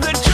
good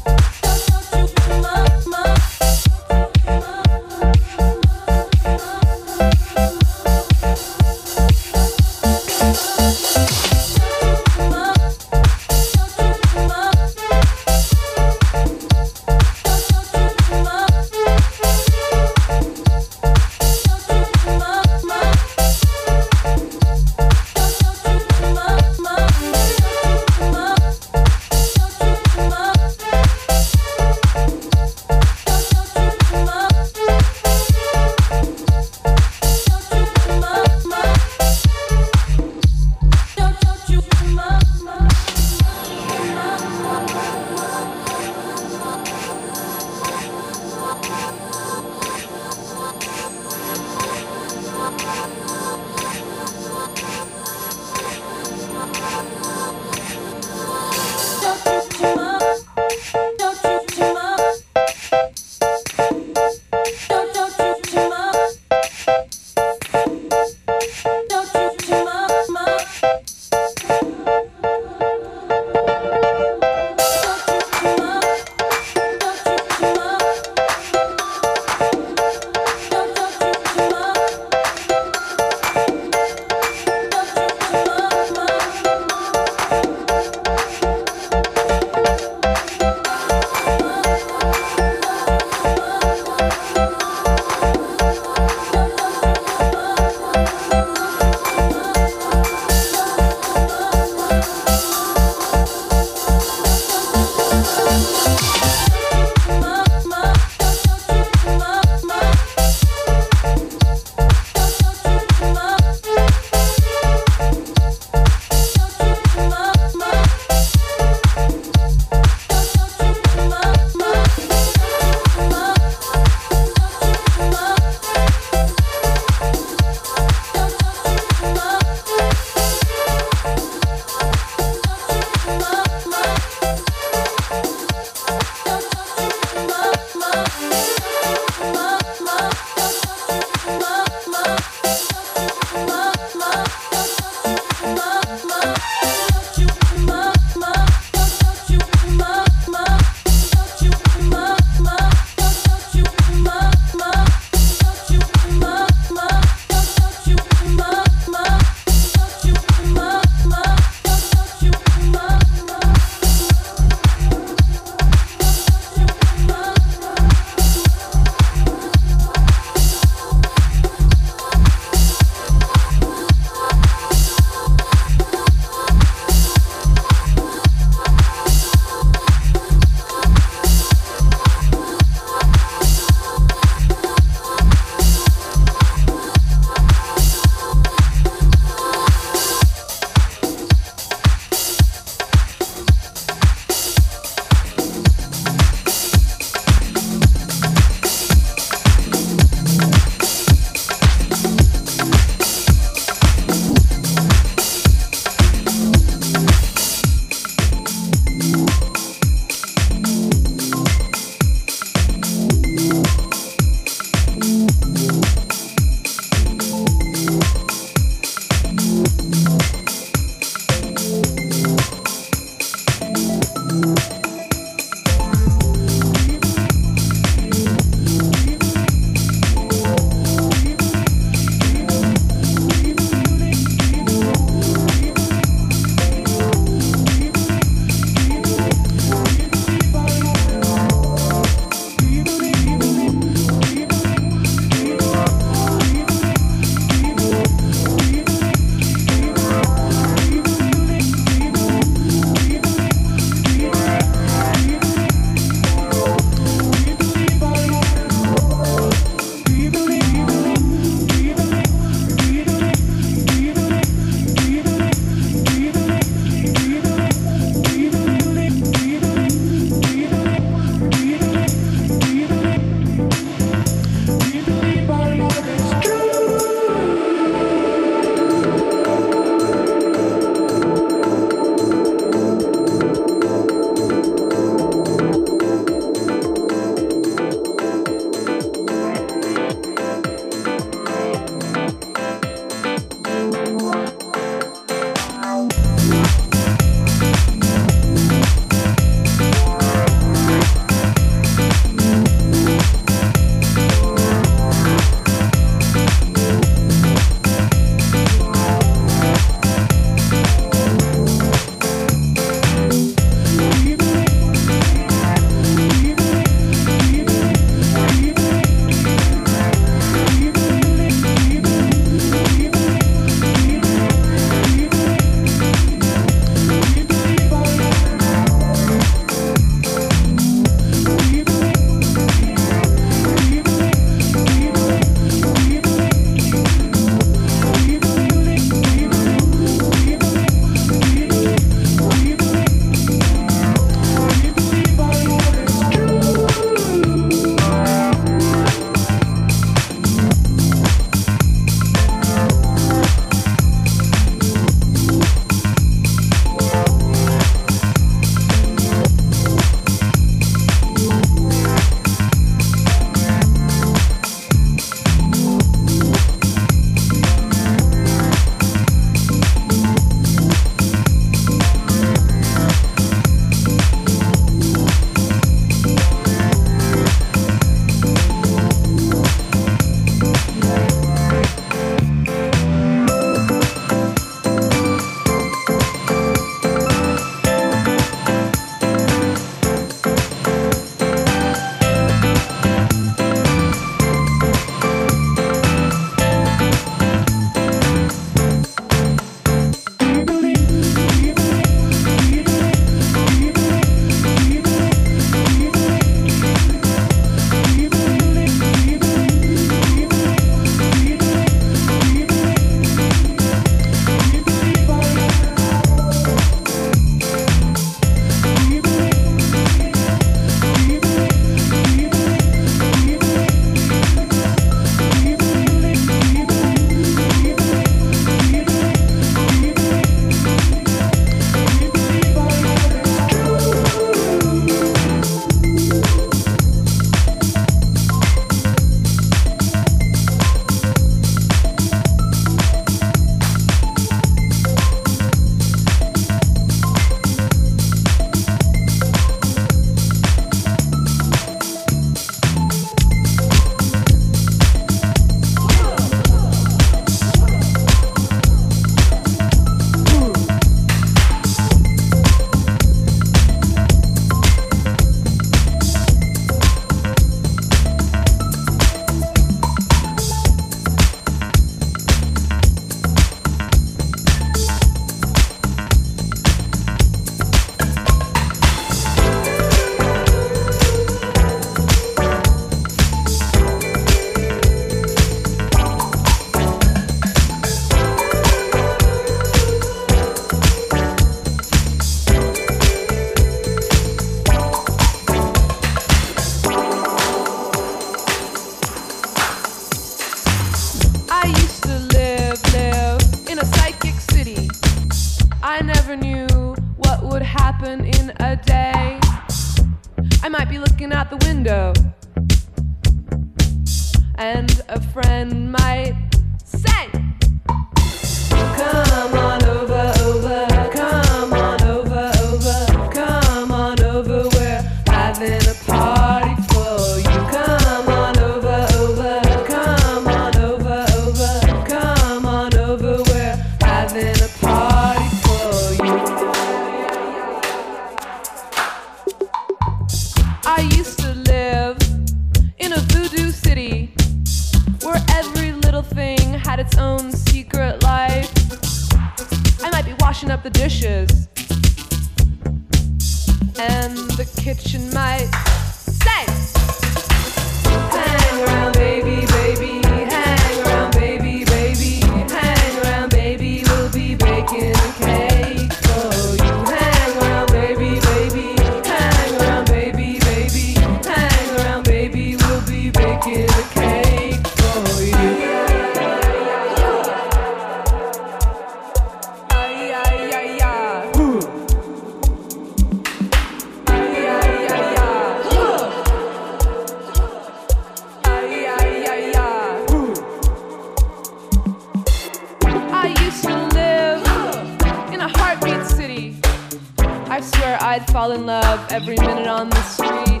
I swear I'd fall in love every minute on the street.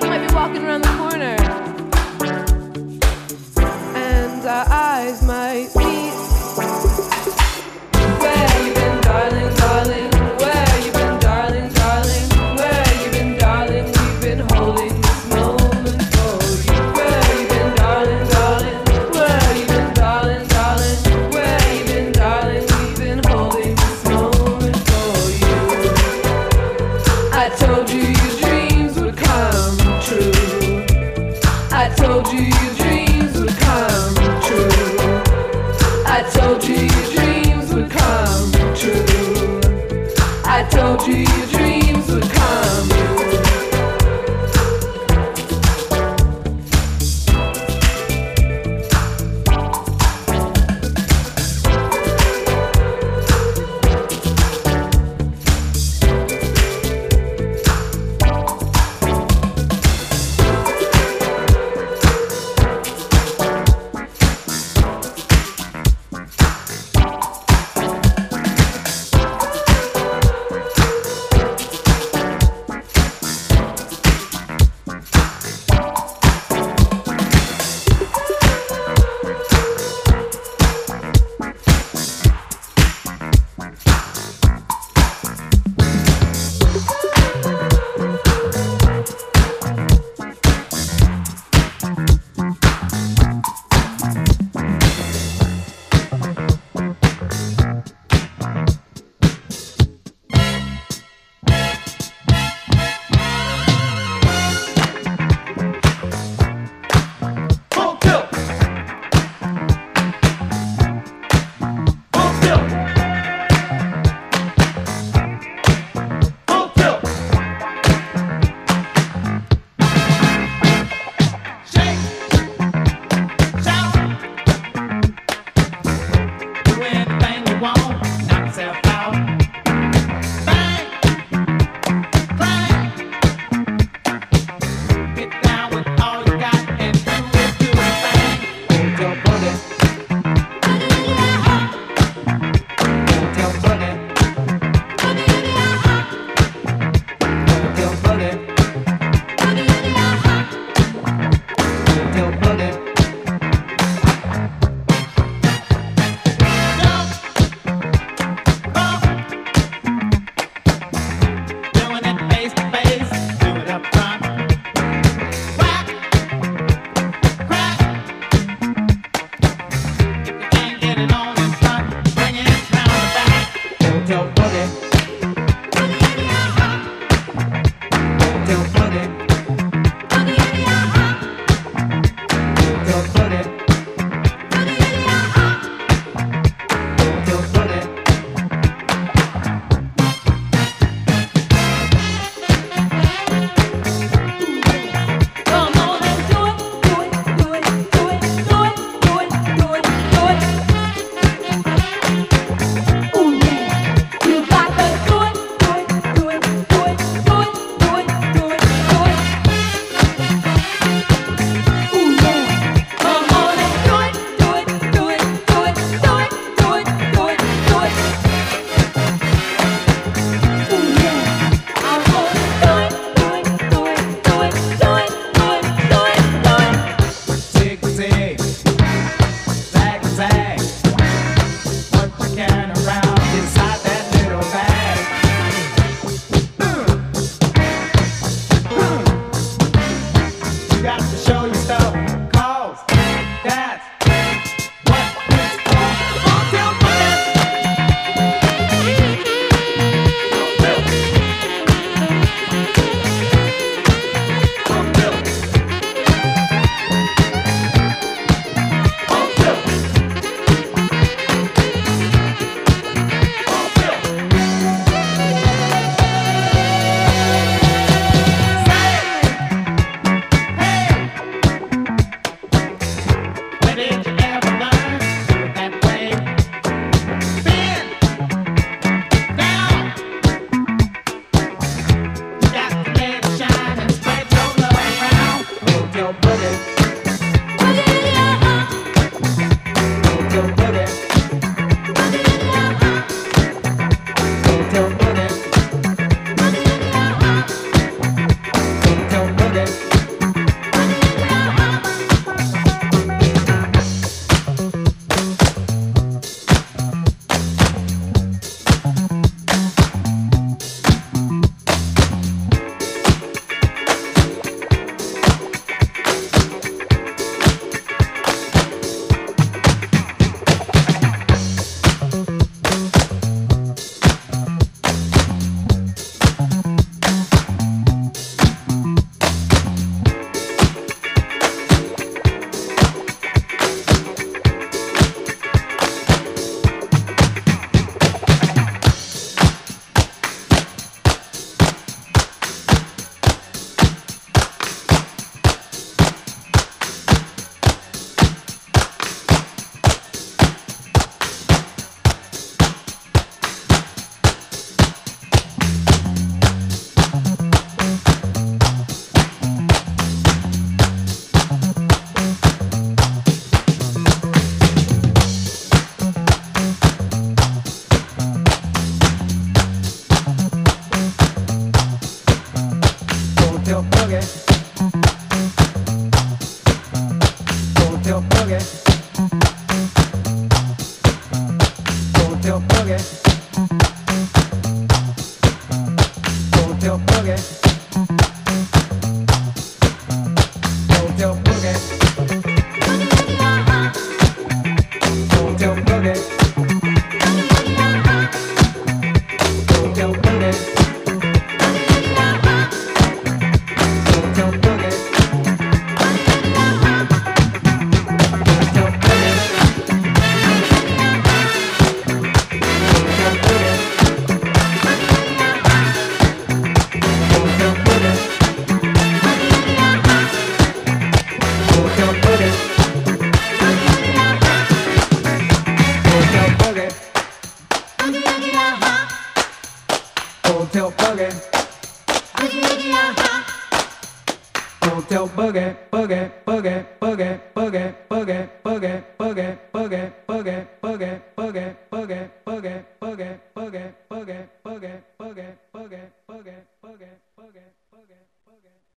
You might be walking around the corner, and our eyes might.